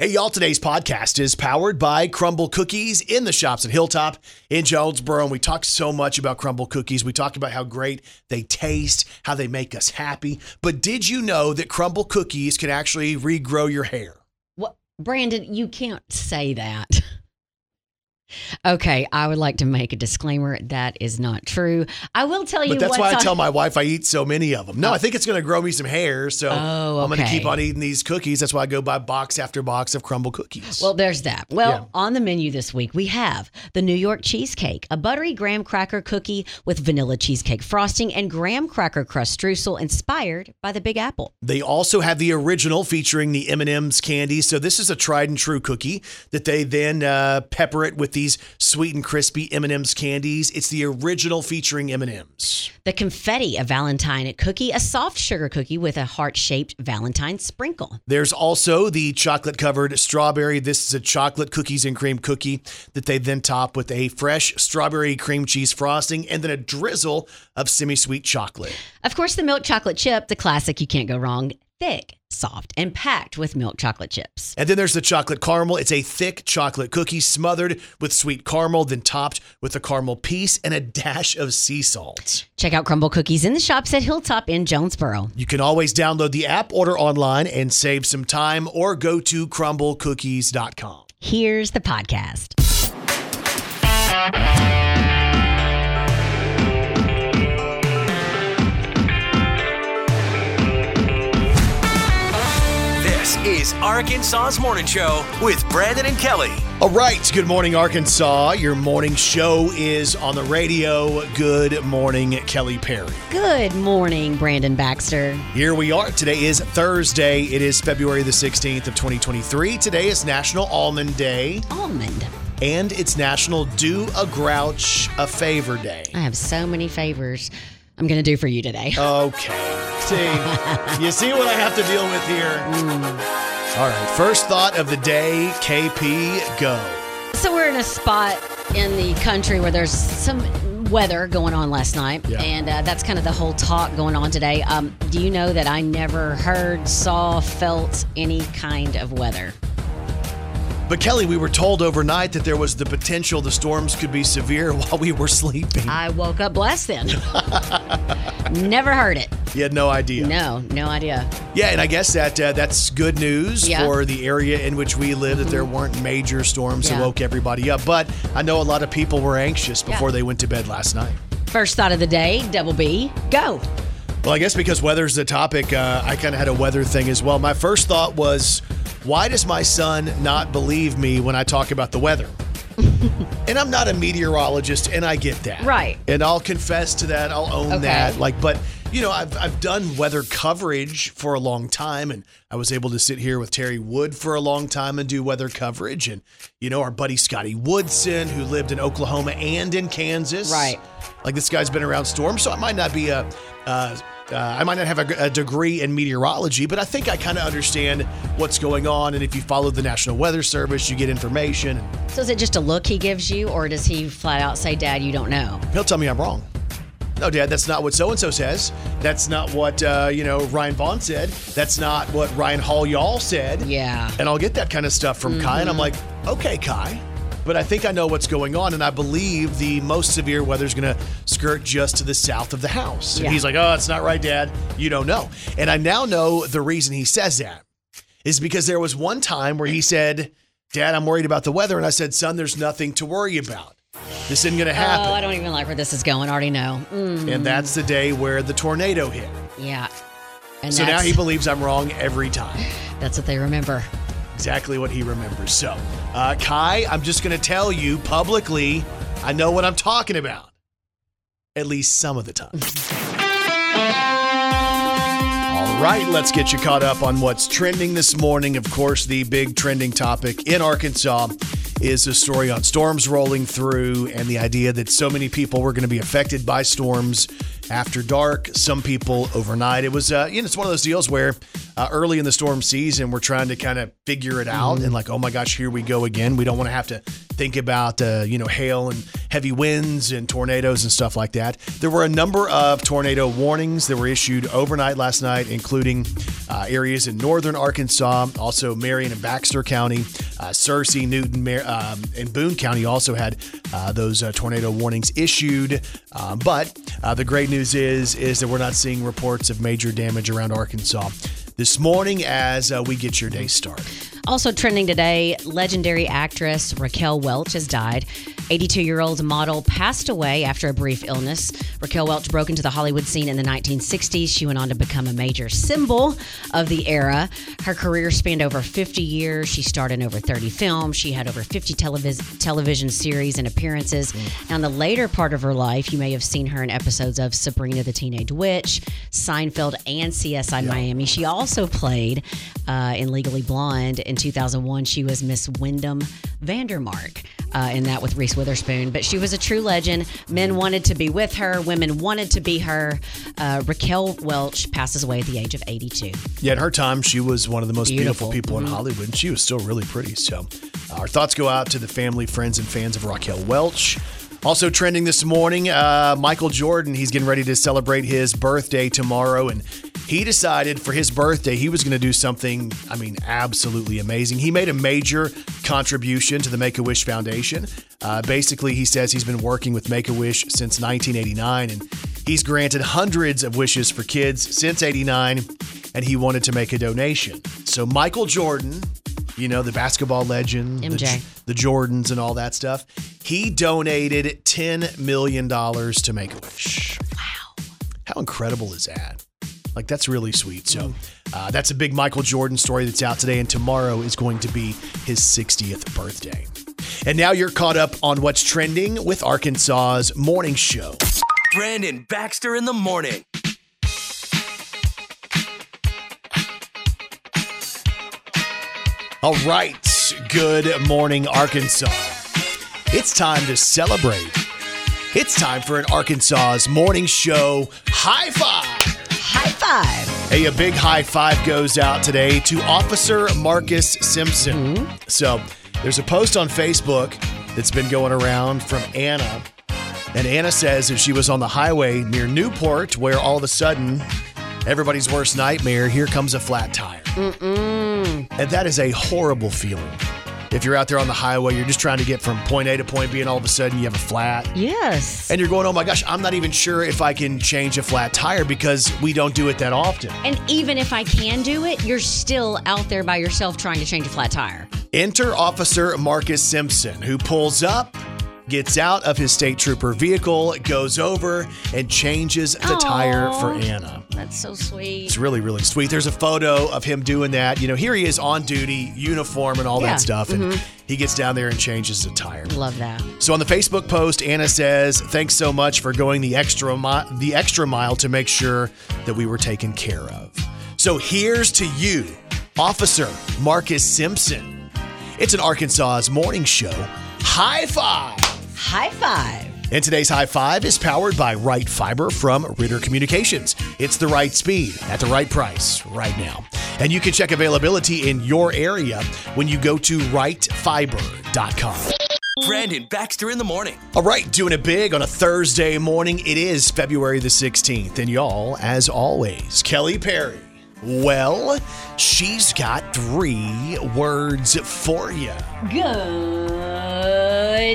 Hey, y'all, today's podcast is powered by Crumbl Cookies in the shops at Hilltop in Jonesboro. And we talk so much about Crumbl Cookies. We talk about how great they taste, how they make us happy. But did you know that Crumbl Cookies can actually regrow your hair? What, Brandon? You can't say that. Okay, I would like to make a disclaimer. That is not true. I will tell you. But that's why I on- tell my wife I eat so many of them. No, I think it's going to grow me some hair. So Oh, I'm going to keep on eating these cookies. That's why I go buy box after box of Crumbl Cookies. Well, there's that. Well, Yeah. on the menu this week, we have the New York cheesecake, a buttery graham cracker cookie with vanilla cheesecake frosting and graham cracker crust streusel inspired by the Big Apple. They also have the original featuring the M&M's candy. So this is a tried and true cookie that they then uh, pepper it with these sweet and crispy M&M's candies. It's the original featuring M&M's. The confetti, a Valentine cookie, a soft sugar cookie with a heart shaped Valentine sprinkle. There's also the chocolate covered strawberry. This is a chocolate cookies and cream cookie that they then top with a fresh strawberry cream cheese frosting and then a drizzle of semi-sweet chocolate. Of course, the milk chocolate chip, the classic, you can't go wrong. Thick, soft, and packed with milk chocolate chips. And then there's the chocolate caramel. It's a thick chocolate cookie smothered with sweet caramel, then topped with a caramel piece and a dash of sea salt. Check out Crumbl Cookies in the shops at Hilltop in Jonesboro. You can always download the app, order online, and save some time, or go to crumblcookies.com. Here's the podcast. Arkansas's Morning Show with Brandon and Kelly. All right. Good morning, Arkansas. Your morning show is on the radio. Good morning, Kelly Perry. Good morning, Brandon Baxter. Here we are. Today is Thursday. It is February the 16th of 2023. Today is National Almond Day, Almond. and it's National Do a Grouch a Favor Day. I have so many favors I'm going to do for you today. Okay. See, you see what I have to deal with here? Mm. All right. First thought of the day, KP, go. So we're in a spot in the country where there's some weather going on last night, Yeah. and uh, that's kind of the whole talk going on today. Um, do you know that I never heard, saw, felt any kind of weather? But Kelly, we were told overnight that there was the potential the storms could be severe while we were sleeping. I woke up blessed then. never heard it. You had no idea. No, no idea. Yeah, and I guess that uh, that's good news Yeah. for the area in which we live that there weren't major storms that woke everybody up. But I know a lot of people were anxious before Yeah. they went to bed last night. First thought of the day, double B, go. Well, I guess because weather's the topic, uh, I kind of had a weather thing as well. My first thought was, why does my son not believe me when I talk about the weather? and I'm not a meteorologist, and I get that. Right. And I'll confess to that. I'll own Okay. that. Like, but you know, I've I've done weather coverage for a long time, and I was able to sit here with Terry Wood for a long time and do weather coverage. And you know, our buddy Scotty Woodson, who lived in Oklahoma and in Kansas. Right. Like this guy's been around storms, so I might not be a. Uh, uh, I might not have a, a degree in meteorology, but I think I kind of understand what's going on. And if you follow the National Weather Service, you get information. So is it just a look he gives you, or does he flat out say, Dad, you don't know? He'll tell me I'm wrong. No, Dad, that's not what so and so says. That's not what uh, you know Ryan Vaughn said. That's not what Ryan Hall y'all said. Yeah. And I'll get that kind of stuff from Kai, and I'm like, okay, Kai. But I think I know what's going on, and I believe the most severe weather is going to skirt just to the south of the house. And Yeah. he's like, oh, it's not right, Dad. You don't know. And I now know the reason he says that is because there was one time where he said, Dad, I'm worried about the weather. And I said, Son, there's nothing to worry about. This isn't going to happen. Oh, I don't even like where this is going. I already know. Mm, And that's the day where the tornado hit. yeah. And So now he believes I'm wrong every time. that's what they remember. Exactly what he remembers. So, uh, Kai, I'm just going to tell you publicly, I know what I'm talking about. At least some of the time. All right, let's get you caught up on what's trending this morning. Of course, the big trending topic in Arkansas is a story on storms rolling through and the idea that so many people were going to be affected by storms after dark, some people overnight. It was, uh, you know, it's one of those deals where uh, early in the storm season, we're trying to kind of figure it out and like, oh my gosh, here we go again. We don't want to have to think about, uh, you know, hail and heavy winds and tornadoes and stuff like that. There were a number of tornado warnings that were issued overnight last night, including uh, areas in northern Arkansas, also Marion and Baxter County, uh, Searcy, Newton, Mar- um, and Boone County also had uh, those uh, tornado warnings issued. Um, but uh, the great news is is that we're not seeing reports of major damage around Arkansas this morning as uh, we get your day started. Also trending today, legendary actress Raquel Welch has died. 82 year old model passed away after a brief illness. Raquel Welch broke into the Hollywood scene in the 1960s. She went on to become a major symbol of the era. Her career spanned over 50 years. She starred in over 30 films. She had over 50 televis- television series and appearances. Now, in the later part of her life, you may have seen her in episodes of Sabrina the Teenage Witch, Seinfeld, and CSI Miami. She also played uh, in Legally Blonde. In 2001, she was Miss Windham Vandermark. Uh, in that with Reese Witherspoon, but she was a true legend. Men wanted to be with her, women wanted to be her. Uh, Raquel Welch passes away at the age of 82. Yeah, at her time, she was one of the most beautiful, Beautiful. people in Hollywood, and she was still really pretty. So, uh, our thoughts go out to the family, friends, and fans of Raquel Welch. Also trending this morning, uh, Michael Jordan. He's getting ready to celebrate his birthday tomorrow, and he decided for his birthday he was going to do something. I mean, absolutely amazing. He made a major contribution to the Make a Wish Foundation. Uh, basically, he says he's been working with Make a Wish since 1989, and he's granted hundreds of wishes for kids since '89, and he wanted to make a donation. So, Michael Jordan, you know, the basketball legend, the, the Jordans, and all that stuff, he donated $10 million to Make a Wish. Wow. How incredible is that? Like, that's really sweet. So, uh, that's a big Michael Jordan story that's out today, and tomorrow is going to be his 60th birthday. And now you're caught up on what's trending with Arkansas's morning show. Brandon Baxter in the morning. All right. Good morning, Arkansas. It's time to celebrate. It's time for an Arkansas's morning show high five. High five. Hey, a big high five goes out today to Officer Marcus Simpson. Hmm? So, there's a post on Facebook that's been going around from Anna. And Anna says if she was on the highway near Newport, where all of a sudden, everybody's worst nightmare, here comes a flat tire. And that is a horrible feeling. If you're out there on the highway, you're just trying to get from point A to point B, and all of a sudden you have a flat. Yes. And you're going, oh my gosh, I'm not even sure if I can change a flat tire because we don't do it that often. And even if I can do it, you're still out there by yourself trying to change a flat tire. Enter Officer Marcus Simpson, who pulls up, gets out of his state trooper vehicle, goes over, and changes the tire for Anna. That's so sweet. It's really, really sweet. There's a photo of him doing that. You know, here he is on duty, uniform, and all Yeah. that stuff. And mm-hmm. he gets down there and changes the tire. Love that. So on the Facebook post, Anna says, "Thanks so much for going the extra mi- the extra mile to make sure that we were taken care of." So here's to you, Officer Marcus Simpson. It's an Arkansas's morning show. High five! High five. And today's high five is powered by Right Fiber from Ritter Communications. It's the right speed at the right price right now. And you can check availability in your area when you go to rightfiber.com. Brandon Baxter in the morning. All right, doing it big on a Thursday morning. It is February the 16th. And y'all, as always, Kelly Perry. Well, she's got three words for you. Good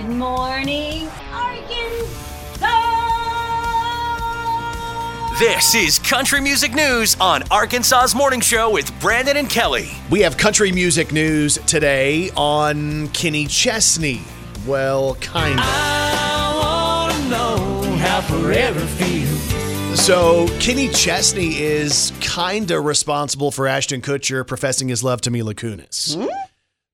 morning, Arkansas. This is Country Music News on Arkansas's Morning Show with Brandon and Kelly. We have country music news today on Kenny Chesney. Well, kind of. I wanna know how forever feels. So, Kenny Chesney is kind of responsible for Ashton Kutcher professing his love to Mila Kunis. Hmm?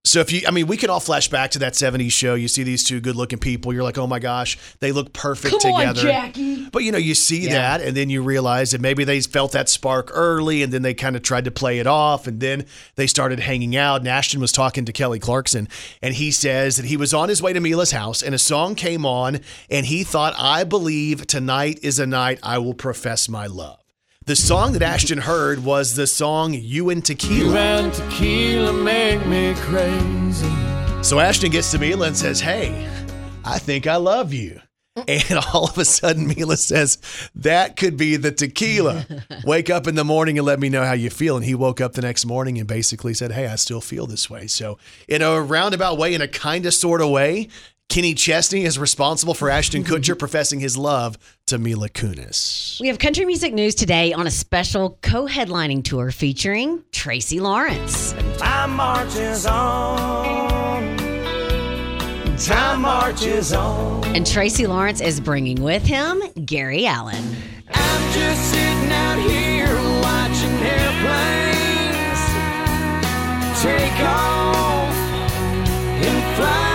So if you, I mean, we could all flash back to that '70s show. You see these two good-looking people. You're like, oh my gosh, they look perfect Come on, together. Jackie. But you know, you see Yeah. that, and then you realize that maybe they felt that spark early, and then they kind of tried to play it off, and then they started hanging out. And Ashton was talking to Kelly Clarkson, and he says that he was on his way to Mila's house, and a song came on, and he thought, "I believe tonight is a night I will profess my love." The song that Ashton heard was the song "You and You Tequila." and tequila make me crazy. So Ashton gets to Mila and says, Hey, I think I love you. And all of a sudden, Mila says, That could be the tequila. Wake up in the morning and let me know how you feel. And he woke up the next morning and basically said, Hey, I still feel this way. So, in a roundabout way, in a kind of sort of way, Kenny Chesney is responsible for Ashton Kutcher professing his love to Mila Kunis. We have country music news today on a special co headlining tour featuring Tracy Lawrence. Time marches on. Time marches on. And Tracy Lawrence is bringing with him Gary Allan. I'm just sitting out here watching airplanes take off and fly.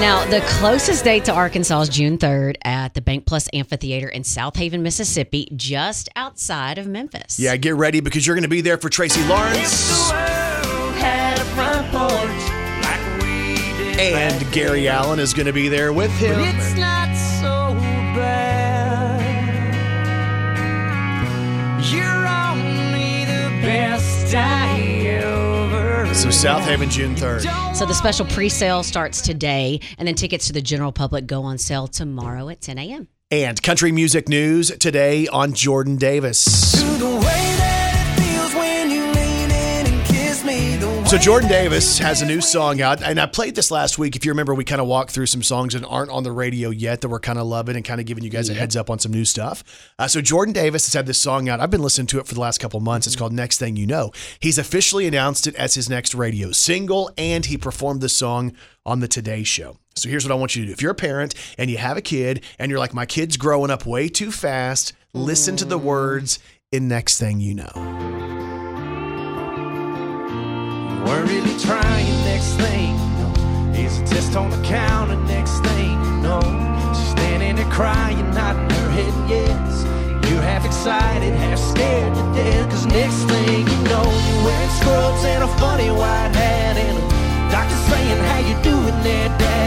Now, the closest date to Arkansas is June 3rd at the BankPlus Amphitheater in Southaven, Mississippi, just outside of Memphis. Yeah, get ready because you're going to be there for Tracy Lawrence. The world had a front porch like we did And Gary. Allan is going to be there with him. So Southaven, June 3rd. So the special pre sale starts today, and then tickets to the general public go on sale tomorrow at 10 a.m. And country music news today on Jordan Davis. So Jordan Davis has a new song out, and I played this last week. If you remember, we kind of walked through some songs that aren't on the radio yet that we're kind of loving and kind of giving you guys a heads up on some new stuff. Uh, so Jordan Davis has had this song out. I've been listening to it for the last couple months. It's called Next Thing You Know. He's officially announced it as his next radio single, and he performed the song on the Today Show. So here's what I want you to do. If you're a parent and you have a kid and you're like, my kid's growing up way too fast, listen to the words in Next Thing You Know. Weren't really trying. Next thing is a test on the counter. Next thing know, she's standing there crying, nodding her head yes. You're half excited, half scared to death. Cause next thing you know, you're wearing scrubs and a funny white hat. And a doctor saying, How you doing there, Dad?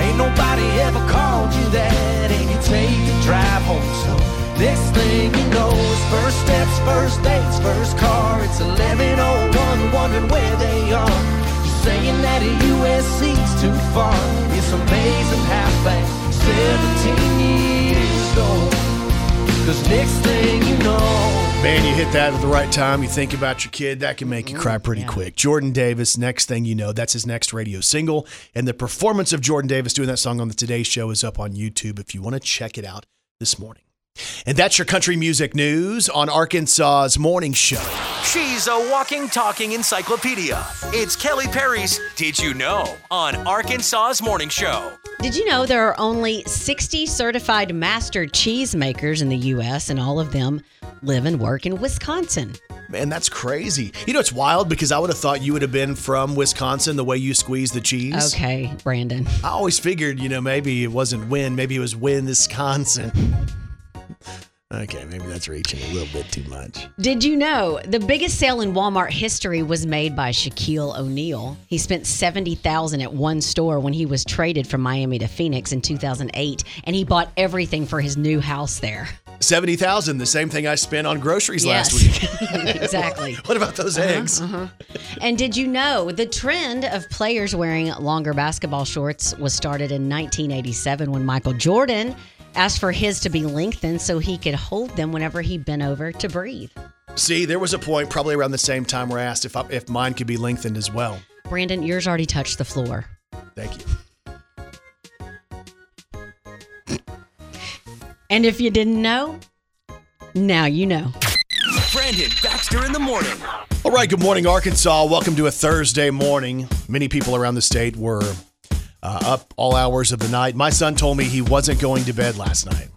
Ain't nobody ever called you that. And you take the drive home. So next thing you know is first steps, first dates, first car. It's 1101, wondering where they are. You're saying that a USC's too far. It's amazing how fast 17 years go. Cause next thing you know, Man, you hit that at the right time. You think about your kid, that can make you cry pretty quick. Jordan Davis, next thing you know, that's his next radio single. And the performance of Jordan Davis doing that song on the Today Show is up on YouTube if you want to check it out this morning. And that's your country music news on Arkansas's morning show. She's a walking, talking encyclopedia. It's Kelly Perry's Did You Know on Arkansas's Morning Show. Did you know there are only 60 certified master cheesemakers in the U.S., and all of them live and work in Wisconsin? Man, that's crazy. You know, it's wild because I would have thought you would have been from Wisconsin the way you squeeze the cheese. Okay, Brandon. I always figured, you know, maybe it wasn't Win, maybe it was Win, Wisconsin. Okay, maybe that's reaching a little bit too much. Did you know the biggest sale in Walmart history was made by Shaquille O'Neal? He spent 70000 at one store when he was traded from Miami to Phoenix in 2008, and he bought everything for his new house there. 70,000, the same thing I spent on groceries last week. exactly. what about those uh-huh, eggs? Uh-huh. And did you know the trend of players wearing longer basketball shorts was started in 1987 when Michael Jordan asked for his to be lengthened so he could hold them whenever he bent over to breathe? See, there was a point probably around the same time where I asked if, I, if mine could be lengthened as well. Brandon, yours already touched the floor. Thank you. And if you didn't know, now you know. Brandon Baxter in the morning. All right, good morning, Arkansas. Welcome to a Thursday morning. Many people around the state were uh, up all hours of the night. My son told me he wasn't going to bed last night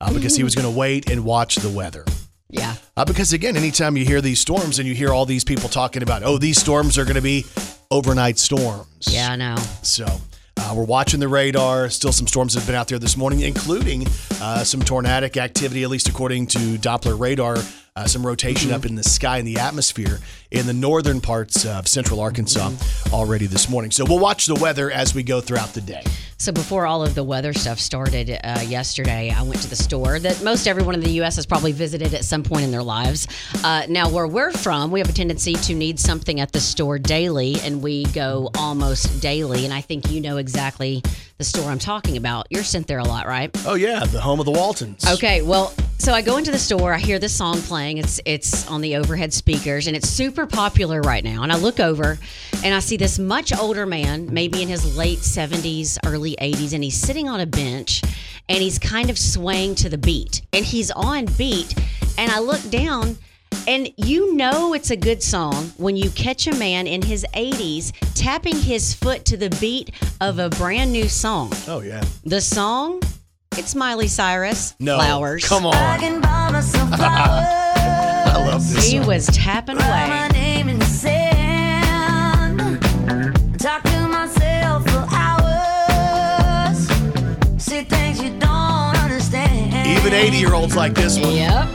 uh, because he was going to wait and watch the weather. Yeah. Uh, because again, anytime you hear these storms and you hear all these people talking about, oh, these storms are going to be overnight storms. Yeah, I know. So uh, we're watching the radar. Still some storms have been out there this morning, including uh, some tornadic activity, at least according to Doppler radar. Uh, some rotation up in the sky in the atmosphere in the northern parts of central Arkansas already this morning. So we'll watch the weather as we go throughout the day. So before all of the weather stuff started uh, yesterday, I went to the store that most everyone in the U.S. has probably visited at some point in their lives. Uh, now, where we're from, we have a tendency to need something at the store daily, and we go almost daily. And I think you know exactly the store I'm talking about. You're sent there a lot, right? Oh yeah, the home of the Waltons. Okay, well, so I go into the store, I hear this song playing. It's it's on the overhead speakers and it's super popular right now. And I look over and I see this much older man, maybe in his late 70s, early 80s, and he's sitting on a bench and he's kind of swaying to the beat. And he's on beat and I look down and you know it's a good song when you catch a man in his 80s tapping his foot to the beat of a brand new song. Oh yeah. The song, it's Miley Cyrus, No. Flowers. Come on. I can buy flowers. I love this. He song. was tapping Write my away. name in the sand. Talk to myself for hours. See things you don't understand. Even 80 year olds like this one. Yep.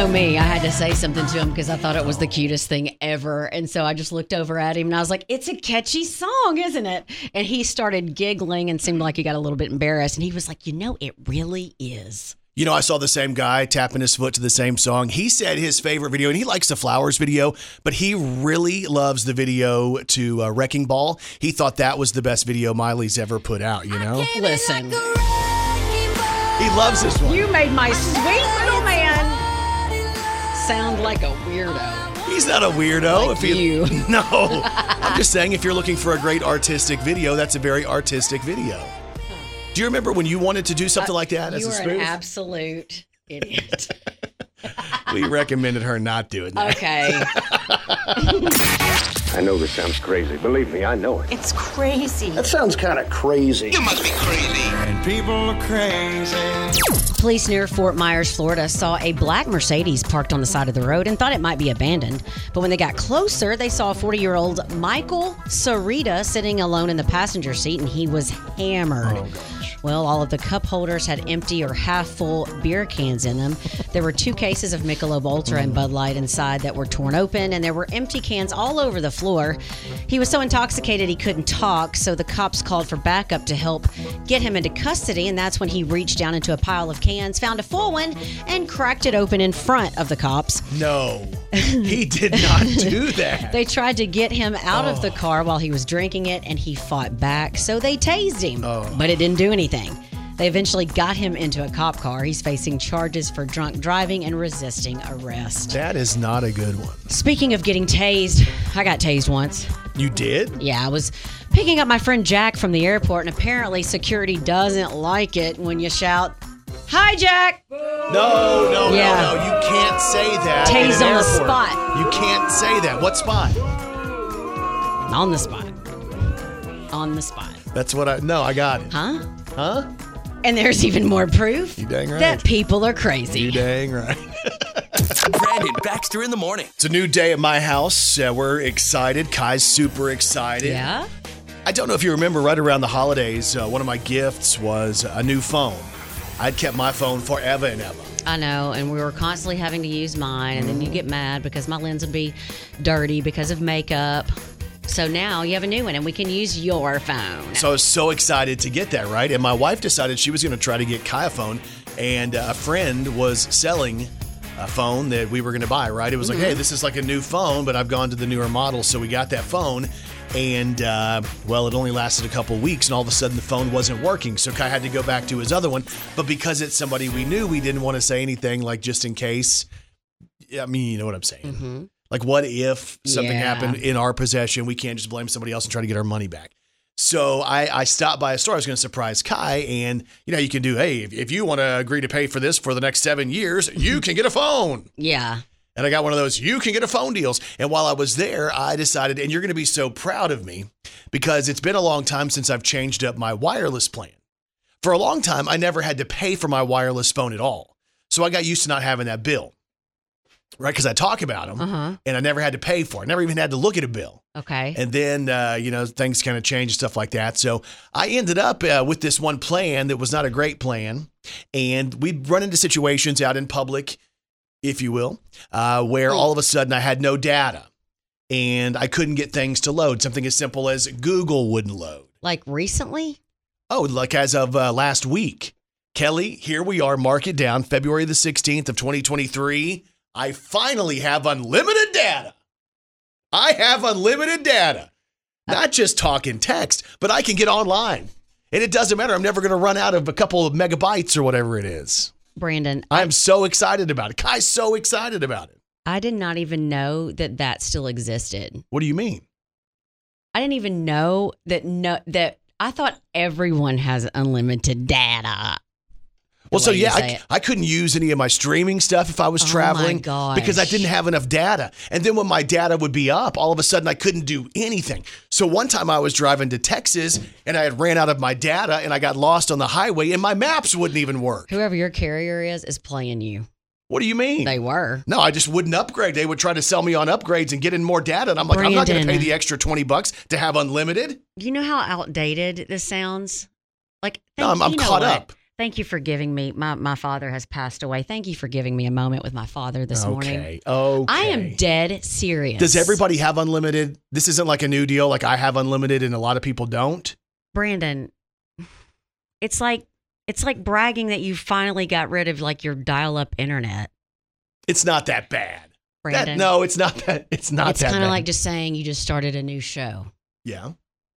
Know me, I had to say something to him because I thought it was the cutest thing ever. And so I just looked over at him and I was like, it's a catchy song, isn't it? And he started giggling and seemed like he got a little bit embarrassed. And he was like, you know, it really is. You know, I saw the same guy tapping his foot to the same song. He said his favorite video, and he likes the Flowers video, but he really loves the video to uh, Wrecking Ball. He thought that was the best video Miley's ever put out, you know? Listen, He loves this one. you made my sweet little man sound like a weirdo. He's not a weirdo. Like if he, you. No. I'm just saying, if you're looking for a great artistic video, that's a very artistic video. Do you remember when you wanted to do something uh, like that as a You a are an absolute idiot. we recommended her not doing that. Okay. I know this sounds crazy. Believe me, I know it. It's crazy. That sounds kind of crazy. You must be crazy. And people are crazy. Police near Fort Myers, Florida saw a black Mercedes parked on the side of the road and thought it might be abandoned. But when they got closer, they saw 40 year old Michael Sarita sitting alone in the passenger seat and he was hammered. Oh, Well, all of the cup holders had empty or half full beer cans in them. There were two cases of Michelob Ultra and Bud Light inside that were torn open, and there were empty cans all over the floor. He was so intoxicated he couldn't talk, so the cops called for backup to help get him into custody, and that's when he reached down into a pile of cans, found a full one, and cracked it open in front of the cops. No, he did not do that. They tried to get him out of the oh. car while he was drinking it, and he fought back, so they tased him. Oh. But it didn't do anything. They eventually got him into a cop car. He's facing charges for drunk driving and resisting arrest. that is not a good one. Speaking of getting tased, I got tased once. You did? Yeah, I was picking up my friend Jack from the airport, and apparently security doesn't like it when you shout, Hi, Jack! No, no, Yeah. no, no. You can't say that. Tased on the spot. You can't say that. What spot? On the spot. On the spot. That's what I. No, I got it. Huh? Huh? And there's even more proof You dang right. that people are crazy. You dang right. Brandon Baxter in the morning. It's a new day at my house. Uh, we're excited. Kai's super excited. Yeah? I don't know if you remember, right around the holidays, uh, one of my gifts was a new phone. I'd kept my phone forever and ever. I know, and we were constantly having to use mine, and then you get mad because my lens would be dirty because of makeup. So now you have a new one, and we can use your phone. So I was so excited to get that, right? And my wife decided she was going to try to get Kai a phone, and uh, a friend was selling a phone that we were going to buy, right? It was like, hey, this is like a new phone, but I've gone to the newer model. So we got that phone, and uh, well, it only lasted a couple weeks, and all of a sudden the phone wasn't working. So Kai had to go back to his other one. But because it's somebody we knew, we didn't want to say anything, like just in case. I mean, you know what I'm saying. Like, what if something Yeah. happened in our possession? We can't just blame somebody else and try to get our money back. So I, I stopped by a store. I was going to surprise Kai, and you know, you can do. Hey, if, if you want to agree to pay for this for the next seven years, you can get a phone. yeah. And I got one of those, you can get a phone deals. And while I was there, I decided, and you're going to be so proud of me because it's been a long time since I've changed up my wireless plan. For a long time, I never had to pay for my wireless phone at all. So I got used to not having that bill, right? Because I talk about them Uh huh. and I never had to pay for it. Never even had to look at a bill. Okay. And then, uh, you know, things kind of change and stuff like that. So I ended up uh, with this one plan that was not a great plan. And we'd run into situations out in public, if you will, uh, where all of a sudden I had no data and I couldn't get things to load. Something as simple as Google wouldn't load. like recently? Oh, like as of uh, last week. Kelly, here we are, mark it down, February the 16th of 2023. I finally have unlimited data. I have unlimited data. Not just talking text, but I can get online. And it doesn't matter. I'm never going to run out of a couple of megabytes or whatever it is. Brandon, I'm so excited about it. Kai's so excited about it. I did not even know that that still existed. What do you mean? I didn't even know that no that I thought everyone has unlimited data. Well, so yeah, I. I couldn't use any of my streaming stuff if I was Oh my traveling gosh. because I didn't have enough data. And then when my data would be up, all of a sudden I couldn't do anything. So one time I was driving to Texas and I had ran out of my data and I got lost on the highway and my maps wouldn't even work. Whoever your carrier is is playing you. What do you mean? They were. no, I just wouldn't upgrade. They would try to sell me on upgrades and get in more data. And I'm like, I'm not going to pay the extra 20 bucks to have unlimited. You know how outdated this sounds? Like No, I'm- I'm caught what? up. Thank you for giving me my my father has passed away. Thank you for giving me a moment with my father this morning. Okay. Okay. I am dead serious. Does everybody have unlimited? This isn't like a new deal. Like I have unlimited and a lot of people don't. Brandon, it's like it's like bragging that you finally got rid of like your dial-up internet. It's not that bad. That, Brandon, no, it's not that. It's not it's that kind of like just saying you just started a new show, yeah.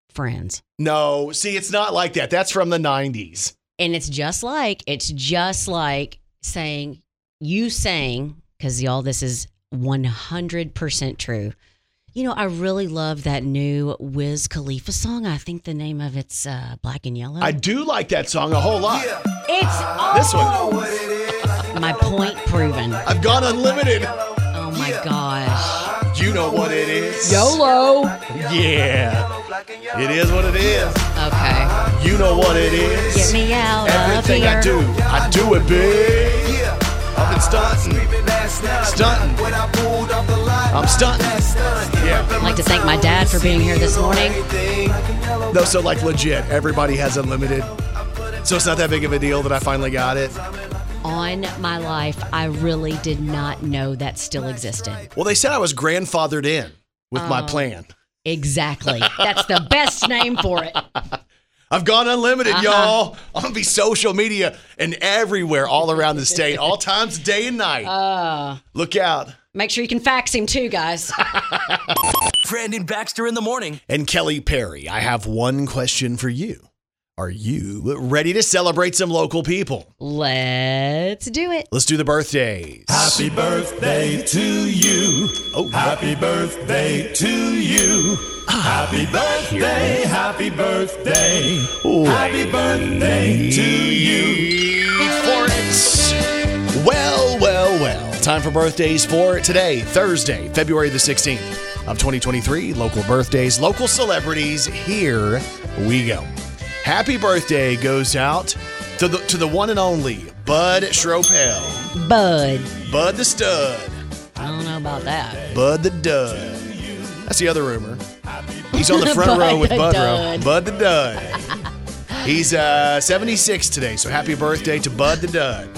Friends, No, see, it's not like that. That's from the '90s. And it's just like it's just like saying you saying because y'all this is one hundred percent true. You know, I really love that new Wiz Khalifa song. I think the name of it's uh, Black and Yellow. I do like that song a whole lot. it's This one, my point proven. I've gone unlimited. Oh my gosh. You know what it is. YOLO. Yeah, it is what it is. Okay. You know what it is. Get me out of Everything here. I do, I do it big. I've been stunting, stunting. I'm stunting. Yeah. I'd like to thank my dad for being here this morning. No, so like legit, everybody has unlimited. So it's not that big of a deal that I finally got it. On my life, I really did not know that still existed. Well, they said I was grandfathered in with my Oh. plan. Exactly. That's the best name for it. I've gone unlimited, Uh-huh. y'all. I'm gonna be social media and everywhere, all around the state, all times, day and night. Uh, Look out. make sure you can fax him too, guys. Brandon Baxter in the morning. And Kelly Perry, I have one question for you. Are you ready to celebrate some local people? Let's do it. Let's do the birthdays. Happy birthday to you. Oh. Happy birthday to you. Happy ah. birthday, happy birthday. Happy birthday to you. for it. Well, well, well. Time for birthdays for today, Thursday, February the 16th of 2023. Local birthdays, local celebrities. Here we go. Happy birthday goes out to the to the one and only Bud Schropel. Bud. Bud the stud. I don't know about that. Bud the dud. That's the other rumor. He's on the front row with Bud. Row. Bud the dud. He's uh, 76 today, so happy birthday to Bud the dud.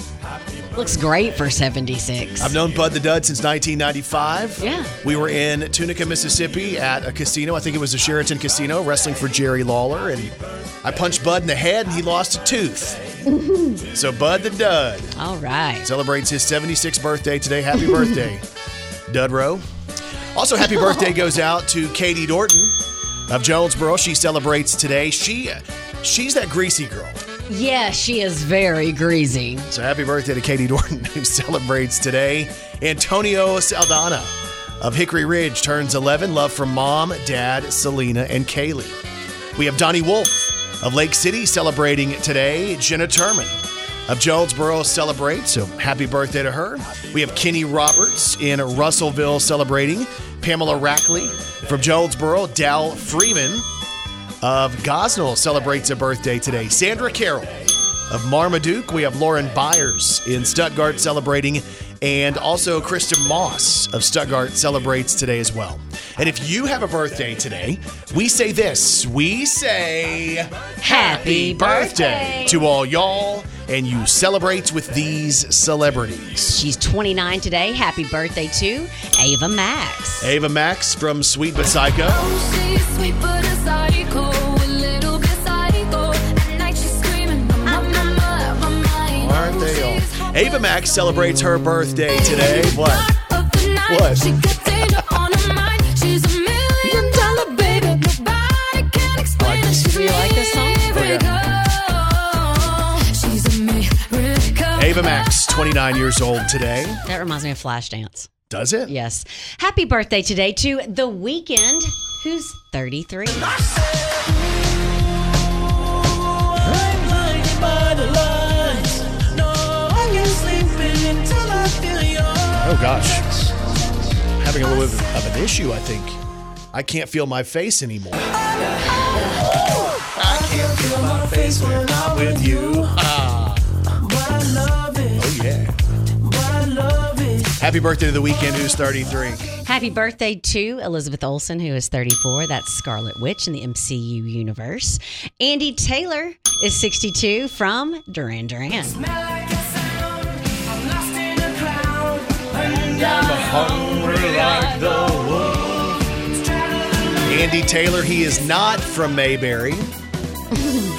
Looks great for 76. I've known Bud the Dud since 1995. Yeah. We were in Tunica, Mississippi at a casino. I think it was the Sheraton Casino, wrestling for Jerry Lawler. And I punched Bud in the head and he lost a tooth. so Bud the Dud All right. celebrates his 76th birthday today. Happy birthday, Dud Row. Also, happy birthday goes out to Katie Dorton of Jonesboro. She celebrates today. She She's that greasy girl. Yeah, she is very greasy. So happy birthday to Katie Dorton, who celebrates today. Antonio Saldana of Hickory Ridge turns 11. Love from mom, dad, Selena, and Kaylee. We have Donnie Wolf of Lake City celebrating today. Jenna Turman of Jonesboro celebrates, so happy birthday to her. We have Kenny Roberts in Russellville celebrating. Pamela Rackley from Jonesboro. Dal Freeman of Gosnell celebrates a birthday today. Sandra Carroll of Marmaduke. We have Lauren Byers in Stuttgart celebrating. And also Kristen Moss of Stuttgart celebrates today as well. And if you have a birthday today, we say this. We say Happy birthday. to all y'all, and you celebrate with these celebrities. She's 29 today. Happy birthday to Ava Max. Ava Max from Sweet But Psycho. Aren't Ava Max celebrates her birthday today. What? What? She gets it on her mind. She's a million dollar baby. Nobody can explain it. She's Do you like this song? a miracle. She's a miracle. Ava Max, 29 years old today. That reminds me of Flashdance. Does it? Yes. Happy birthday today to The Weeknd, who's 33. Oh, gosh. Having a little bit of an issue, I think. I can't feel my face anymore. I can't feel my face when I'm with you. Ah. Oh, yeah. Happy birthday to the Weeknd, who's 33. Happy birthday to Elizabeth Olsen, who is 34. That's Scarlet Witch in the MCU universe. Andy Taylor is 62 from Duran Duran. Andy Taylor, he is not from Mayberry.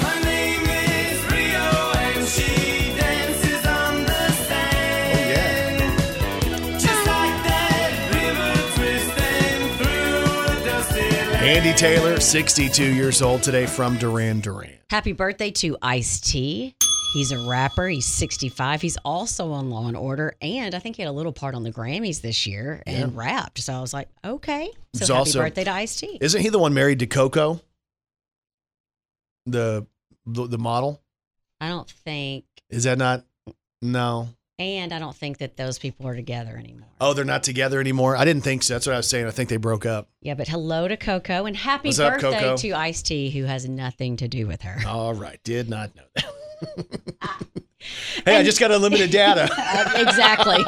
Andy Taylor, 62 years old today from Duran Duran. Happy birthday to Ice T. He's a rapper. He's 65. He's also on Law and Order, and I think he had a little part on the Grammys this year and rapped. So I was like, okay. So He's happy also- birthday to Ice T. Isn't he the one married to Coco? The the, the model? I don't think, Is that not? No. And I don't think that those people are together anymore. Oh, they're not together anymore. I didn't think so. That's what I was saying. I think they broke up. Yeah, but hello to Coco and happy What's up, birthday Coco? to Ice T, who has nothing to do with her. All right, did not know that. hey, I just got unlimited data. exactly.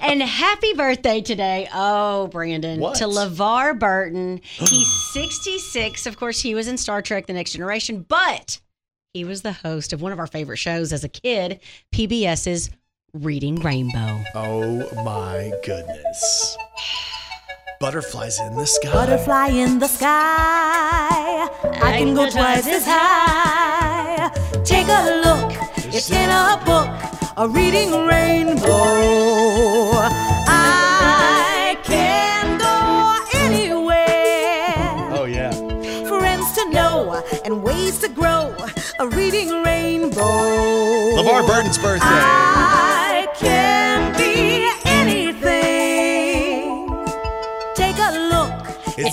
and happy birthday today. Oh, Brandon. What? To LeVar Burton. He's 66. Of course, he was in Star Trek The Next Generation, but he was the host of one of our favorite shows as a kid, PBS's Reading Rainbow. Oh my goodness. Butterflies in the sky. Butterfly in the sky. I can go twice as high. Take a look. It's in a book. A reading rainbow. I can go anywhere. Oh yeah. Friends to know and ways to grow. A reading rainbow. LeVar Burton's birthday. I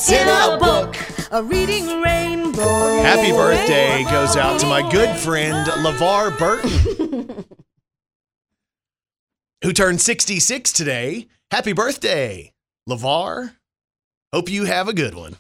It's in a book. A reading rainbow. Happy birthday goes out to my good friend LeVar Burton, who turned 66 today. Happy birthday, LeVar. Hope you have a good one.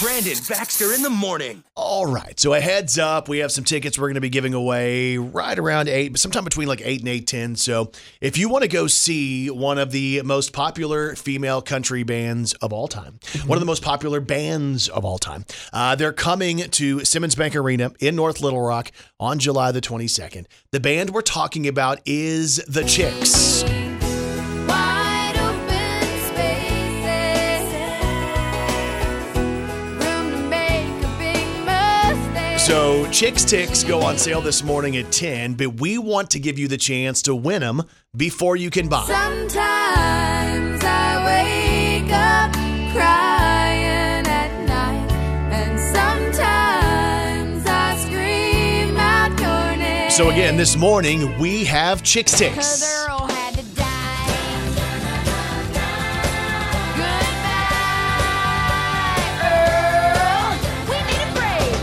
Brandon Baxter in the morning. All right. So a heads up, we have some tickets we're going to be giving away right around eight, sometime between like eight and eight ten. So if you want to go see one of the most popular female country bands of all time, one of the most popular bands of all time, uh, they're coming to Simmons Bank Arena in North Little Rock on July the twenty second. The band we're talking about is the Chicks. So Chicks Ticks go on sale this morning at ten, but we want to give you the chance to win them before you can buy. Sometimes I wake up crying at night, and sometimes I scream out your name. So again, this morning we have Chicks Ticks.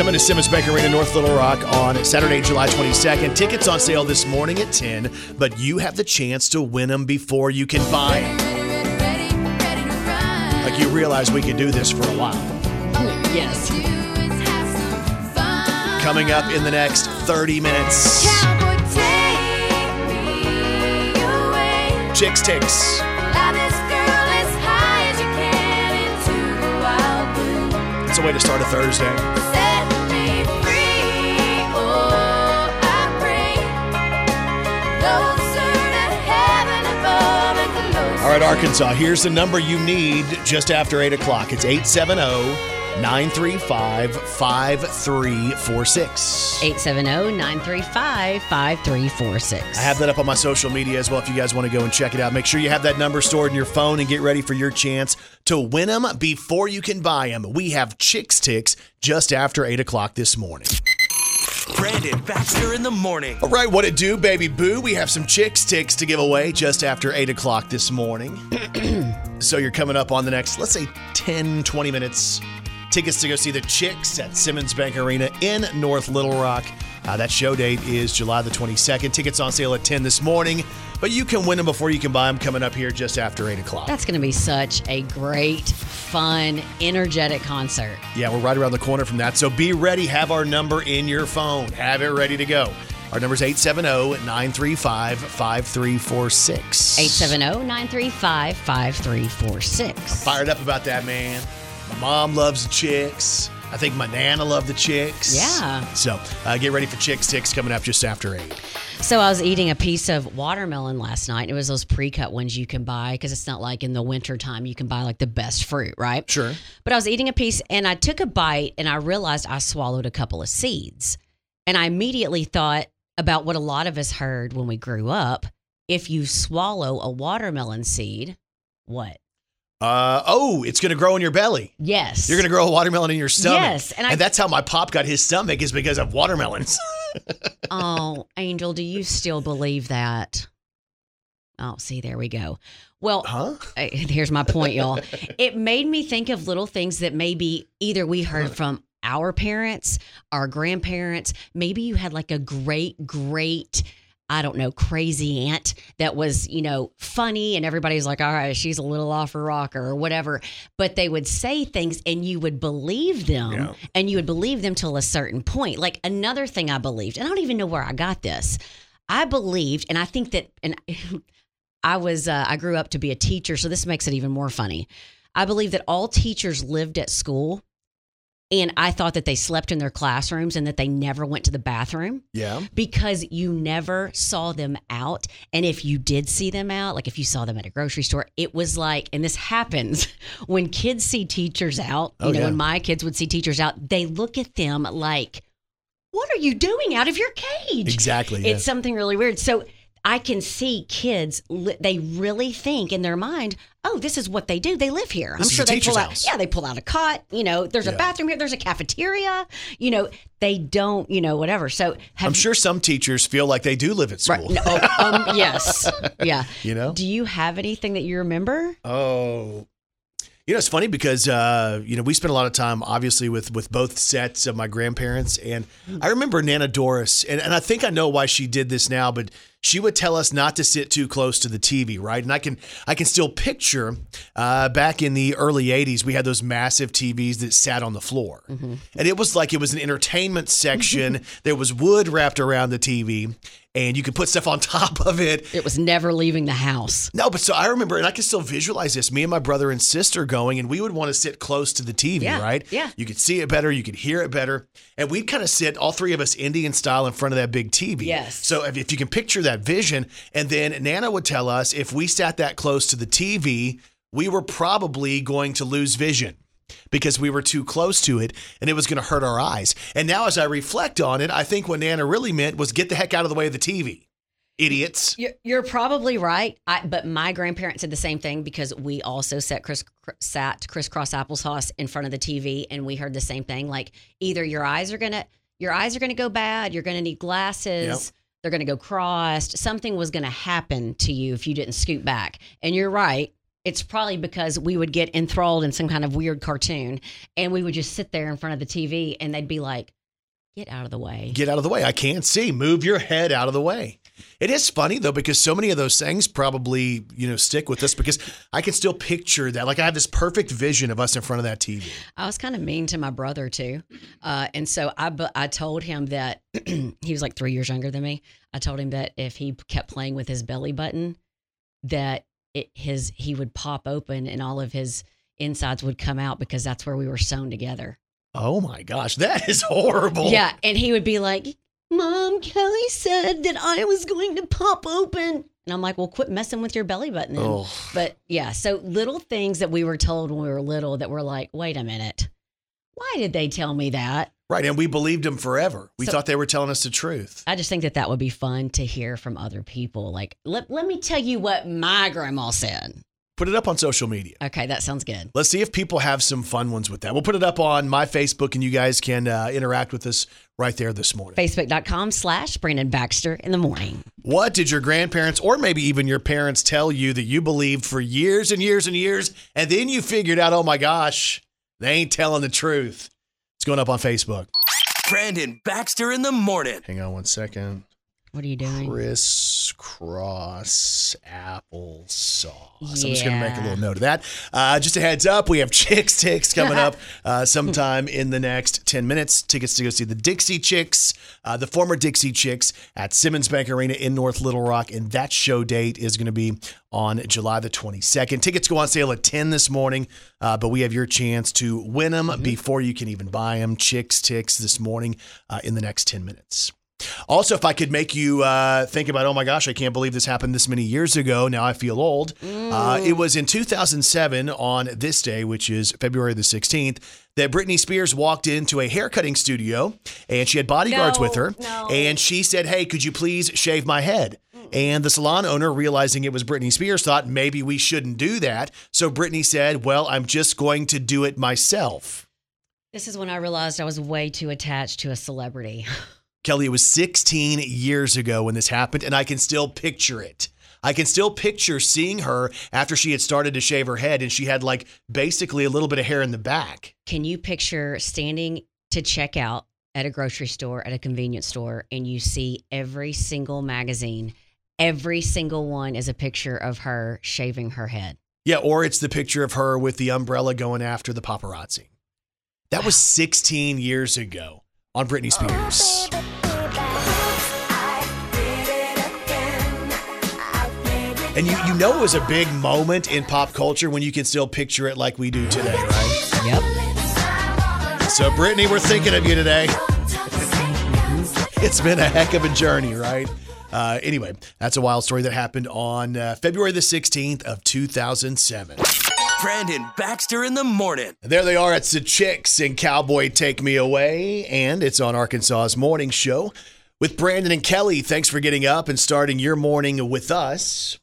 Coming to Simmons Bank Arena, North Little Rock on Saturday, July 22nd. Tickets on sale this morning at 10, but you have the chance to win them before you can buy them. Like you realize we could do this for a while. Yes. Coming up in the next 30 minutes. Chicks Ticks. It's a way to start a Thursday. All right, Arkansas, here's the number you need just after 8 o'clock. It's 870 935 5346. 870-935-5346. I have that up on my social media as well if you guys want to go and check it out. Make sure you have that number stored in your phone and get ready for your chance to win them before you can buy them. We have Chicks Ticks just after 8 o'clock this morning. Brandon Baxter in the morning. All right, what it do, baby boo? We have some Chicks Ticks to give away just after 8 o'clock this morning. so you're coming up on the next, let's say, 10, 20 minutes. Tickets to go see the Chicks at Simmons Bank Arena in North Little Rock. Uh, that show date is July the 22nd. Tickets on sale at 10 this morning, but you can win them before you can buy them coming up here just after 8 o'clock. That's going to be such a great, fun, energetic concert. Yeah, we're right around the corner from that. So be ready. Have our number in your phone. Have it ready to go. Our number is 870 935 5346. 870-935-5346. Fired up about that, man. My mom loves chicks. I think my nana loved the chicks. Yeah. So uh, get ready for Chick Ticks coming up just after 8. So I was eating a piece of watermelon last night. It was those pre-cut ones you can buy because it's not like in the winter time you can buy like the best fruit, right? Sure. But I was eating a piece and I took a bite and I realized I swallowed a couple of seeds. And I immediately thought about what a lot of us heard when we grew up. If you swallow a watermelon seed, what? Uh, oh, it's going to grow in your belly. Yes. You're going to grow a watermelon in your stomach. Yes, and I- that's how my pop got his stomach is because of watermelons. Oh, Angel, do you still believe that? Oh, see, there we go. Well, huh? uh, here's my point, y'all. It made me think of little things that maybe either we heard from our parents, our grandparents, maybe you had like a great, great, I don't know, crazy aunt that was, you know, funny and everybody's like, all right, she's a little off her rocker or whatever. But they would say things and you would believe them Yeah. and you would believe them till a certain point. Like another thing I believed, and I don't even know where I got this. I believed, and I think that, and I was, uh, I grew up to be a teacher, so this makes it even more funny. I believe that all teachers lived at school, and I thought that they slept in their classrooms and that they never went to the bathroom Yeah. because you never saw them out. And if you did see them out, like if you saw them at a grocery store, it was like, and this happens when kids see teachers out, you Oh, know, yeah. when my kids would see teachers out, they look at them like, what are you doing out of your cage? Exactly. It's something really weird. So I can see kids, they really think in their mind, oh, this is what they do. They live here. This I'm sure they pull out, house. yeah, they pull out a cot. You know, there's a bathroom here, there's a cafeteria. You know, they don't, you know, whatever. So have I'm sure some teachers feel like they do live at school. Right. No, um, yes. Yeah. You know? Do you have anything that you remember? Oh. You know, it's funny because uh, you know we spent a lot of time, obviously, with with both sets of my grandparents, and I remember Nana Doris, and, and I think I know why she did this now, but she would tell us not to sit too close to the TV, right? And I can I can still picture uh, back in the early '80s, we had those massive TVs that sat on the floor, and it was like it was an entertainment section. there was wood wrapped around the TV, and you could put stuff on top of it. It was never leaving the house. No, but so I remember, and I can still visualize this. Me and my brother and sister going, and we would want to sit close to the TV, Yeah, right? yeah. You could see it better, you could hear it better, and we'd kind of sit, all three of us, Indian style, in front of that big TV. Yes. So if, if you can picture that vision, and then Nana would tell us if we sat that close to the TV, we were probably going to lose vision. Because we were too close to it and it was going to hurt our eyes. And now, as I reflect on it, I think what Nana really meant was get the heck out of the way of the TV. Idiots. You're, you're probably right. I, but my grandparents did the same thing because we also sat Chris sat crisscross applesauce in front of the TV, and we heard the same thing. Like either your eyes are gonna your eyes are gonna go bad, you're gonna need glasses. Yep. They're going to go crossed. Something was going to happen to you if you didn't scoot back. And you're right. It's probably because we would get enthralled in some kind of weird cartoon and we would just sit there in front of the TV and they'd be like, get out of the way. Get out of the way. I can't see. Move your head out of the way. It is funny though because so many of those things probably you know stick with us because I can still picture that. Like I have this perfect vision of us in front of that TV. I was kind of mean to my brother too, uh, and so I I told him that he was like three years younger than me. I told him that if he kept playing with his belly button, that it his he would pop open and all of his insides would come out because that's where we were sewn together. Oh my gosh, that is horrible. Yeah, and he would be like, "Mom, Kelly said that I was going to pop open." And I'm like, "Well, quit messing with your belly button." Then. Oh. But yeah, so little things that we were told when we were little that were like, "Wait a minute. Why did they tell me that?" Right, and we believed them forever. We So- thought they were telling us the truth. I just think that that would be fun to hear from other people. Like, let, let me tell you what my grandma said. Put it up on social media. Okay, that sounds good. Let's see if people have some fun ones with that. We'll put it up on my Facebook, and you guys can uh, interact with us right there this morning. Facebook.com slash Brandon Baxter in the morning. What did your grandparents or maybe even your parents tell you that you believed for years and years and years, and then you figured out, oh my gosh, they ain't telling the truth? It's going up on Facebook. Brandon Baxter in the morning. Hang on one second. What are you doing? Crisscross applesauce. I'm just going to make a little note of that. Uh, just a heads up, we have Chicks Ticks coming up uh, sometime in the next 10 minutes. Tickets to go see the Dixie Chicks, uh, the former Dixie Chicks at Simmons Bank Arena in North Little Rock. And that show date is going to be on July the 22nd. Tickets go on sale at 10 this morning, uh, but we have your chance to win them before you can even buy them. Chicks Ticks this morning uh, in the next 10 minutes. Also, if I could make you uh, think about, oh my gosh, I can't believe this happened this many years ago. Now I feel old. Uh, it was in 2007 on this day, which is February the 16th, that Britney Spears walked into a haircutting studio and she had bodyguards No, with her. no. And she said, hey, could you please shave my head? And the salon owner, realizing it was Britney Spears, thought maybe we shouldn't do that. So Britney said, well, I'm just going to do it myself. This is when I realized I was way too attached to a celebrity. Kelly, it was 16 years ago when this happened, and I can still picture it. I can still picture seeing her after she had started to shave her head and she had like basically a little bit of hair in the back. Can you picture standing to check out at a grocery store, at a convenience store, and you see every single magazine, every single one is a picture of her shaving her head? Yeah, or it's the picture of her with the umbrella going after the paparazzi. That was 16 years ago on Britney Spears. Oh, And you, you know it was a big moment in pop culture when you can still picture it like we do today, right? Yep. So, Britney, we're thinking of you today. it's been a heck of a journey, right? Uh, anyway, that's a wild story that happened on uh, February the 16th of 2007. Brandon Baxter in the morning. There they are. It's the Chicks and Cowboy Take Me Away, and it's on Arkansas's morning show with Brandon and Kelly. Thanks for getting up and starting your morning with us.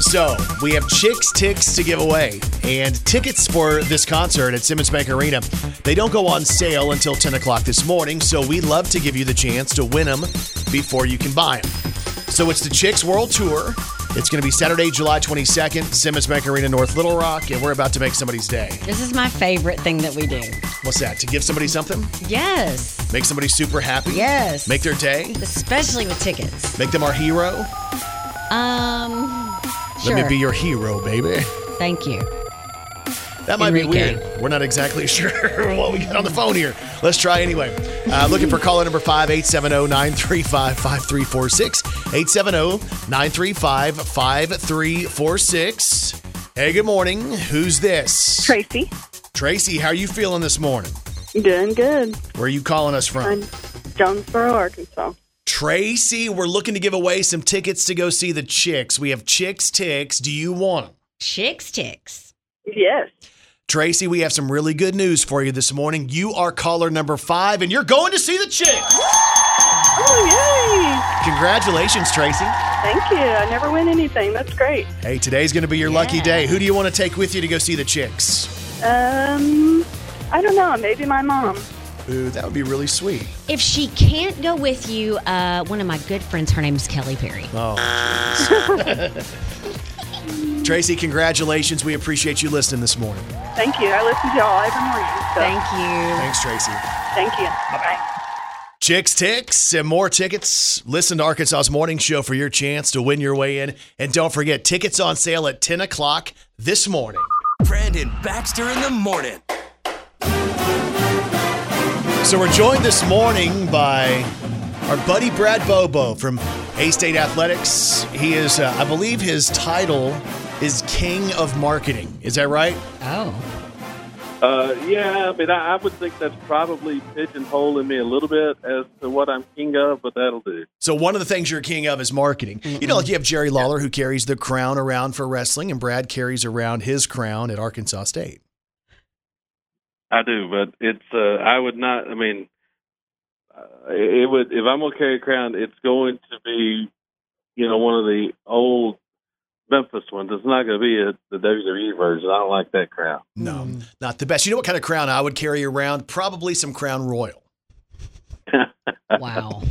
So, we have Chicks Ticks to give away, and tickets for this concert at Simmons Bank Arena, they don't go on sale until 10 o'clock this morning, so we'd love to give you the chance to win them before you can buy them. So, it's the Chicks World Tour. It's going to be Saturday, July 22nd, Simmons Bank Arena, North Little Rock, and we're about to make somebody's day. This is my favorite thing that we do. What's that? To give somebody something? Yes. Make somebody super happy? Yes. Make their day? Especially with tickets. Make them our hero? Um, sure. Let me be your hero, baby. Thank you. That might be Enrique. weird. We're not exactly sure what we got on the phone here. Let's try anyway. Uh, looking for caller number 5 870 935 5346. 870 935 5346. Hey, good morning. Who's this? Tracy. Tracy, how are you feeling this morning? Doing good. Where are you calling us from? I'm Jonesboro, Arkansas. Tracy, we're looking to give away some tickets to go see the Chicks. We have Chicks Ticks. Do you want them? Chicks ticks. Yes. Tracy, we have some really good news for you this morning. You are caller number five, and you're going to see the Chicks. Oh, yay! Congratulations, Tracy. Thank you. I never win anything. That's great. Hey, today's going to be your lucky day. Who do you want to take with you to go see the Chicks? Um, I don't know. Maybe my mom. Ooh, that would be really sweet. If she can't go with you, uh, one of my good friends, her name's Kelly Perry. Oh, Tracy, congratulations. We appreciate you listening this morning. Thank you. I listen to y'all every morning. So Thank you. Thanks, Tracy. thank you. Bye bye. Chicks Ticks and more tickets. Listen to Arkansas's morning show for your chance to win your way in. And don't forget, tickets on sale at 10 o'clock this morning. Brandon Baxter in the morning. So we're joined this morning by our buddy Brad Bobo from A State Athletics. He is, uh, I believe, his title is King of Marketing. Is that right? Oh. Uh, yeah, I mean, I, I would think that's probably pigeonholing me a little bit as to what I'm king of, but that'll do. So one of the things you're king of is marketing. You know, like you have Jerry Lawler who carries the crown around for wrestling, and Brad carries around his crown at Arkansas State. I do, but it's uh, I would not. I mean, uh, it would if I'm gonna carry a crown, it's going to be, you know, one of the old Memphis one. It's not going to be a, the WWE version. I don't like that crown. No, not the best. You know what kind of crown I would carry around? Probably some Crown Royal. Wow.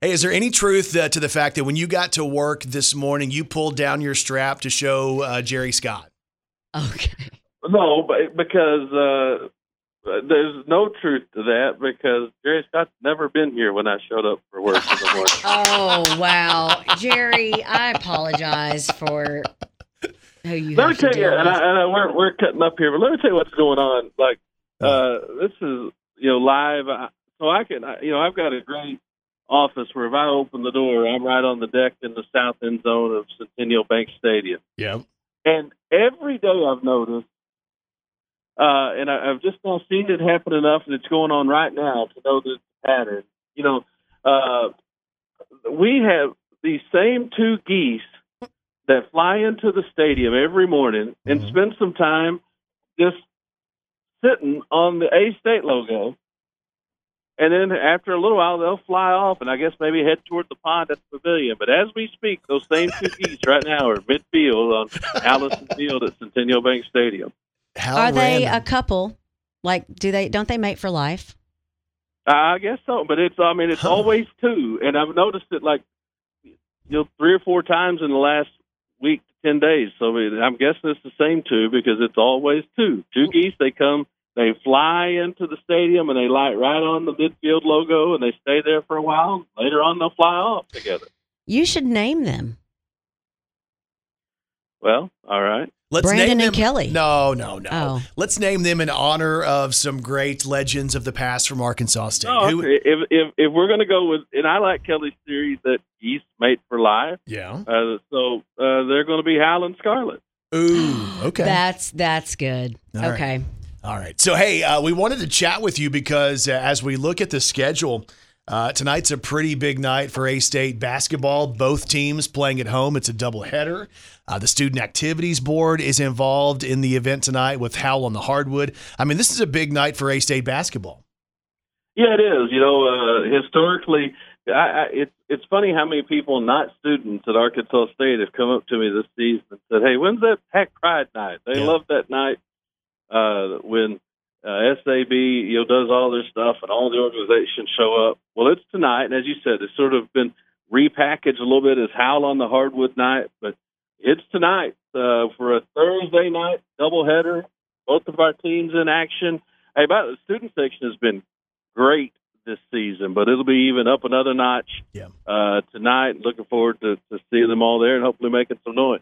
Hey, is there any truth uh, to the fact that when you got to work this morning, you pulled down your strap to show uh, Jerry Scott? Okay. No, but because uh, there's no truth to that because Jerry Scott's never been here when I showed up for work in the morning. Oh, wow. Jerry, I apologize for who you let me have to tell you, and. I, and I, we're we're cutting up here, but let me tell you what's going on. Like, uh, this is you know live, so I can I, you know I've got a great office where if I open the door, I'm right on the deck in the south end zone of Centennial Bank Stadium, Yeah. and every day I've noticed, uh, and I, I've just now seen it happen enough, and it's going on right now to know this pattern. You know, uh, we have these same two geese that fly into the stadium every morning and Mhm. spend some time just sitting on the A State logo. And then after a little while, they'll fly off and I guess maybe head toward the pond at the pavilion. But as we speak, those same two geese right now are midfield on Allison Field at Centennial Bank Stadium. How Are they a couple? Like, do they? Don't they mate for life? I guess so, but it's I mean it's Huh. always two, and I've noticed it like you know three or four times in the last week to ten days. So I I'm guessing it's the same two because it's always two. Two mm. geese. They come, they fly into the stadium, and they light right on the midfield logo, and they stay there for a while. Later on, they'll fly off together. You should name them. Well, all right. Let's Brandon name and them- Kelly. No, no, no. Oh. Let's name them in honor of some great legends of the past from Arkansas State. No, Who- if if if we're gonna go with, and I like Kelly's theory that geese mate for life. yeah. Uh, so uh, they're going to be Howl and Scarlet. Ooh, okay. That's that's good. All right. okay. All right. So, hey, uh, we wanted to chat with you because uh, as we look at the schedule, uh, tonight's a pretty big night for A State basketball. Both teams playing at home. It's a doubleheader. Uh, the Student Activities Board is involved in the event tonight with Howl on the Hardwood. I mean, this is a big night for A State basketball. Yeah, it is. You know, uh, historically, I, I, it's it's funny how many people, not students at Arkansas State, have come up to me this season and said, "Hey, when's that Pack Pride night?" They Yeah. love that night uh, when uh, SAB you know does all their stuff and all the organizations show up. Well, it's tonight, and as you said, it's sort of been repackaged a little bit as Howl on the Hardwood night, but it's tonight uh, for a Thursday night doubleheader. Both of our teams in action. Hey, by the student section has been great this season, but it'll be even up another notch Yeah. uh, tonight. Looking forward to, to seeing them all there and hopefully making some noise.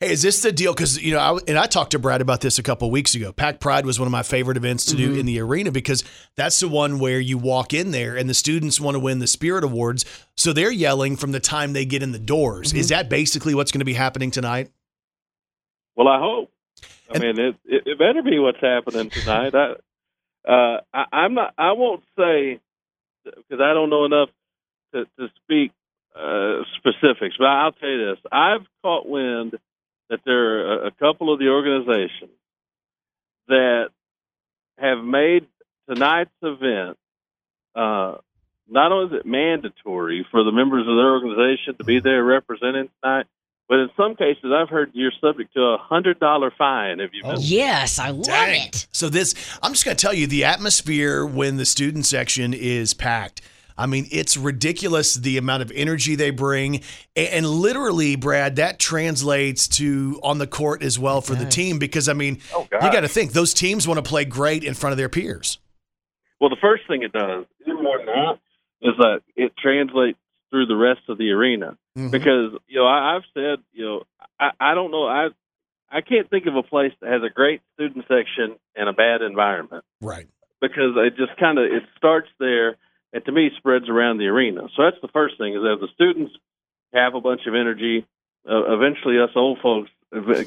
Hey, is this the deal? Because you know, I, and I talked to Brad about this a couple weeks ago. Pack Pride was one of my favorite events to do in the arena because that's the one where you walk in there and the students want to win the Spirit Awards, so they're yelling from the time they get in the doors. Is that basically what's going to be happening tonight? Well, I hope. I And- mean, it, it, it better be what's happening tonight. I, uh, I, I'm not. I won't say because I don't know enough to, to speak uh, specifics. But I'll tell you this: I've caught wind that there are a, a couple of the organizations that have made tonight's event. Uh, not only is it mandatory for the members of their organization to be there representing tonight, but in some cases, I've heard you're subject to a hundred dollar fine if you Oh. miss. Yes, I love Dang. it. So this, I'm just going to tell you, the atmosphere when the student section is packed. I mean, it's ridiculous the amount of energy they bring. A- And literally, Brad, that translates to on the court as well for the team because, I mean, Oh, you got to think those teams want to play great in front of their peers. Well, the first thing it does, even more than that, is that it translates through the rest of the arena. Mhm. Because you know, I, I've said, you know, I, I don't know, I I can't think of a place that has a great student section and a bad environment Right. because it just kind of it starts there and to me spreads around the arena. So that's the first thing is that the students have a bunch of energy. Uh, eventually, us old folks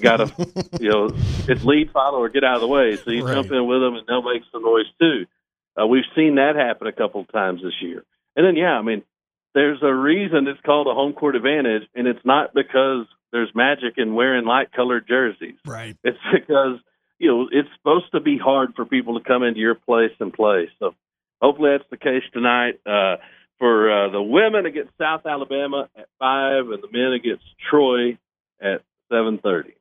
got to, you know, it's lead follow or get out of the way. So you Right. jump in with them and they'll make some noise too. Uh, we've seen that happen a couple of times this year. And then, yeah, I mean, there's a reason it's called a home court advantage, and it's not because there's magic in wearing light colored jerseys. Right. It's because you know it's supposed to be hard for people to come into your place and play. So hopefully that's the case tonight. Uh, for uh, the women against South Alabama at five, and the men against Troy at seven thirty.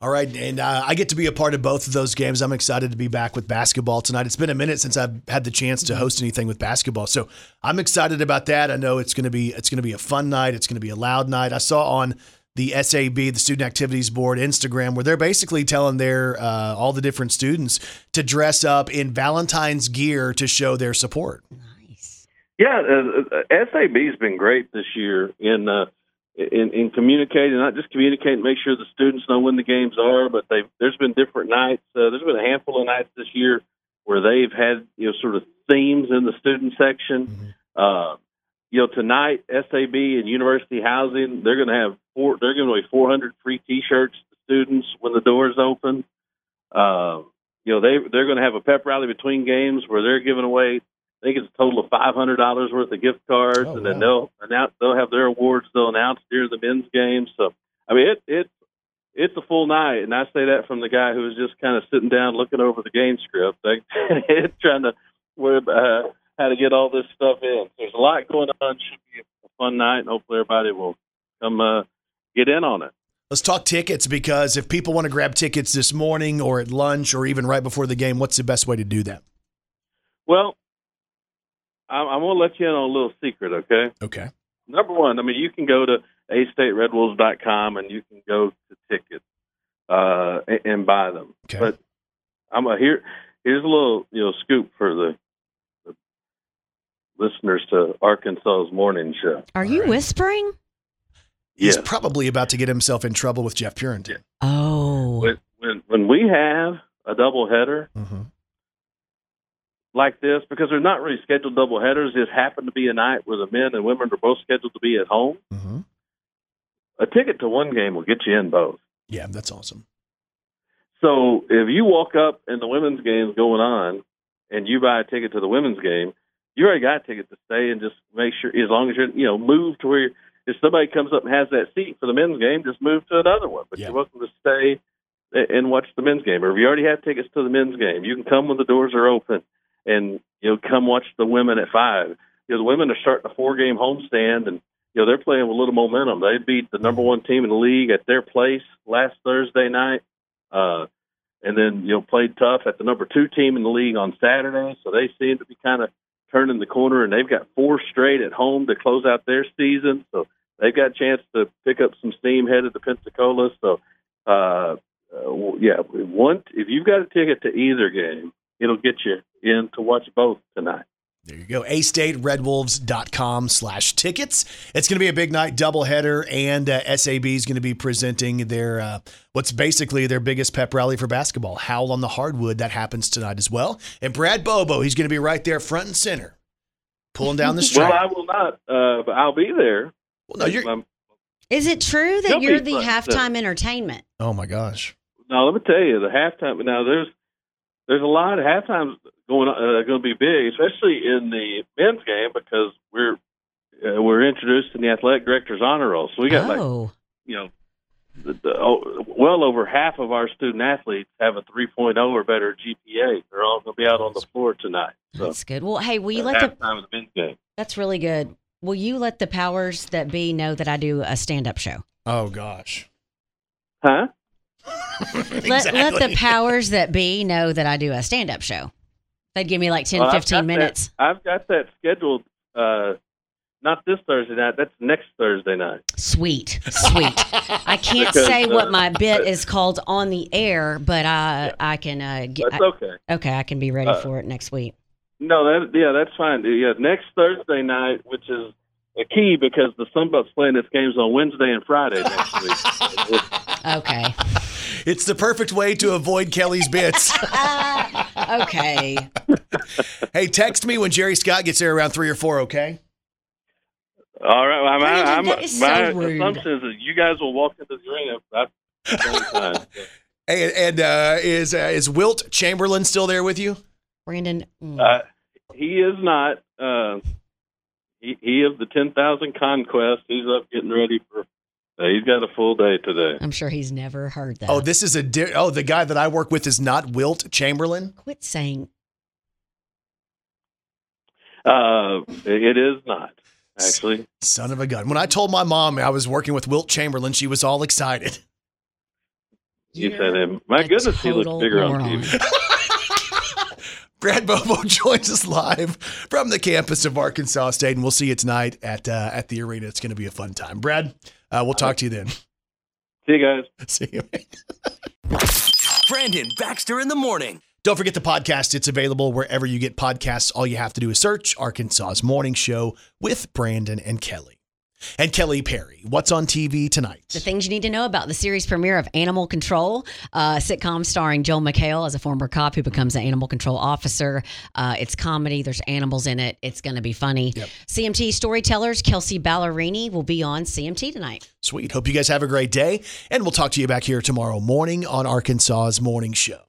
All right, and uh, I get to be a part of both of those games. I'm excited to be back with basketball tonight. It's been a minute since I've had the chance to host anything with basketball, so I'm excited about that. I know it's going to be it's going to be a fun night. It's going to be a loud night. I saw on the SAB, the Student Activities Board Instagram, where they're basically telling their uh, all the different students to dress up in Valentine's gear to show their support. Nice. Yeah, uh, uh, SAB's been great this year in uh, in, in communicating, not just communicating, make sure the students know when the games are, but they there's been different nights. Uh, there's been a handful of nights this year where they've had you know sort of themes in the student section. Uh, you know, tonight SAB and University Housing they're going to have four. They're giving away 400 free T-shirts to students when the doors open. Uh, you know, they they're going to have a pep rally between games where they're giving away. I think it's a total of five hundred dollars worth of gift cards, Oh, and then wow. they'll announce they'll have their awards they'll announce during the men's game. So, I mean, it it it's a full night, and I say that from the guy who was just kind of sitting down looking over the game script, like, trying to uh, how to get all this stuff in. There's a lot going on. Should be a fun night, and hopefully everybody will come uh, get in on it. Let's talk tickets because if people want to grab tickets this morning or at lunch or even right before the game, what's the best way to do that? Well, I'm, I'm going to let you in on a little secret, okay? Okay. number one, I mean, you can go to astateredwolves.com and you can go to tickets uh, and, and buy them. Okay. But I'm a here. Here's a little you know scoop for the, the listeners to Arkansas's morning show. Are you whispering? He's Yes. probably about to get himself in trouble with Jeff Purinton. Oh. When, when when we have a double header Mm-hmm. like this, because they're not really scheduled double headers, this happened to be a night where the men and women are both scheduled to be at home. Mm-hmm. A ticket to one game will get you in both. Yeah, that's awesome. So if you walk up and the women's game's going on, and you buy a ticket to the women's game, you already got a ticket to stay and just make sure, as long as you're, you know, move to where if somebody comes up and has that seat for the men's game, just move to another one. But Yeah. you're welcome to stay and watch the men's game. Or if you already have tickets to the men's game, you can come when the doors are open and you know come watch the women at five. You know the women are starting a four game homestand and you know they're playing with a little momentum. They beat the number one team in the league at their place last Thursday night, uh, and then you know played tough at the number two team in the league on Saturday. So they seem to be kind of turning the corner, and they've got four straight at home to close out their season. So they've got a chance to pick up some steam headed to Pensacola. So uh, uh, yeah, one if you've got a ticket to either game, it'll get you in to watch both tonight. There you go. astateredwolves.com slash tickets. It's going to be a big night doubleheader, and uh, SAB is going to be presenting their uh, what's basically their biggest pep rally for basketball. Howl on the Hardwood. That happens tonight as well. And Brad Bobo, he's going to be right there front and center, pulling down the string. Well, I will not, uh, but I'll be there. Well, no, you're, Um, Is it true that you're the fun, too. halftime entertainment? oh, my gosh. Now let me tell you, the halftime. Now there's there's a lot of halftimes going uh, going to be big, especially in the men's game because we're uh, we're introduced in the athletic director's honor roll. So we got like oh. you know, the, the, oh, well over half of our student athletes have a 3.0 or better GPA. They're all going to be out on the floor tonight. So That's good. Well, hey, will you at let the halftime of the men's game. That's really good. Will you let the powers that be know that I do a stand-up show? Oh, gosh. Huh? Let, let the powers that be know that I do a stand-up show. They'd give me like 10, Well, I've 15 got that- minutes. I've got that scheduled Uh, not this Thursday night. That's next Thursday night. Sweet, sweet. I can't Because, say what uh, my bit is called on the air, but I I can uh, get. That's I- okay. okay, I can be ready Uh, for it next week. No, that yeah, that's fine. Yeah, next Thursday night, which is a key because the Sunbelt's playing its games on Wednesday and Friday next week. Okay, It's the perfect way to avoid Kelly's bits. okay. Hey, text me when Jerry Scott gets there around three or four, okay? All right, well, I'm, Brandon, I'm, that is my so rude. assumption is that you guys will walk into the arena about the same time. Hey, and uh, is uh, is Wilt Chamberlain still there with you? Brandon, mm, Uh, he is not. Uh, he, he is the ten thousand conquest. He's up getting ready for. Uh, he's got a full day today. I'm sure he's never heard that. Oh, this is a di- oh the guy that I work with is not Wilt Chamberlain. Quit saying. Uh, it is not actually. Son of a gun. When I told my mom I was working with Wilt Chamberlain, she was all excited. You said him. My a goodness, he looks bigger on. TV. Brad Bobo joins us live from the campus of Arkansas State, and we'll see you tonight at uh, at the arena. It's going to be a fun time. Brad, uh, we'll talk to you then. See you guys. see you. Brandon Baxter in the morning. Don't forget the podcast. It's available wherever you get podcasts. All you have to do is search Arkansas's Morning Show with Brandon and Kelly. And Kelly Perry, what's on TV tonight? The things you need to know about the series premiere of Animal Control, uh, sitcom starring Joel McHale as a former cop who becomes an animal control officer. Uh, it's comedy. There's animals in it. It's going to be funny. Yep. CMT storytellers Kelsea Ballerini will be on CMT tonight. Sweet. Hope you guys have a great day. And we'll talk to you back here tomorrow morning on Arkansas's Morning Show.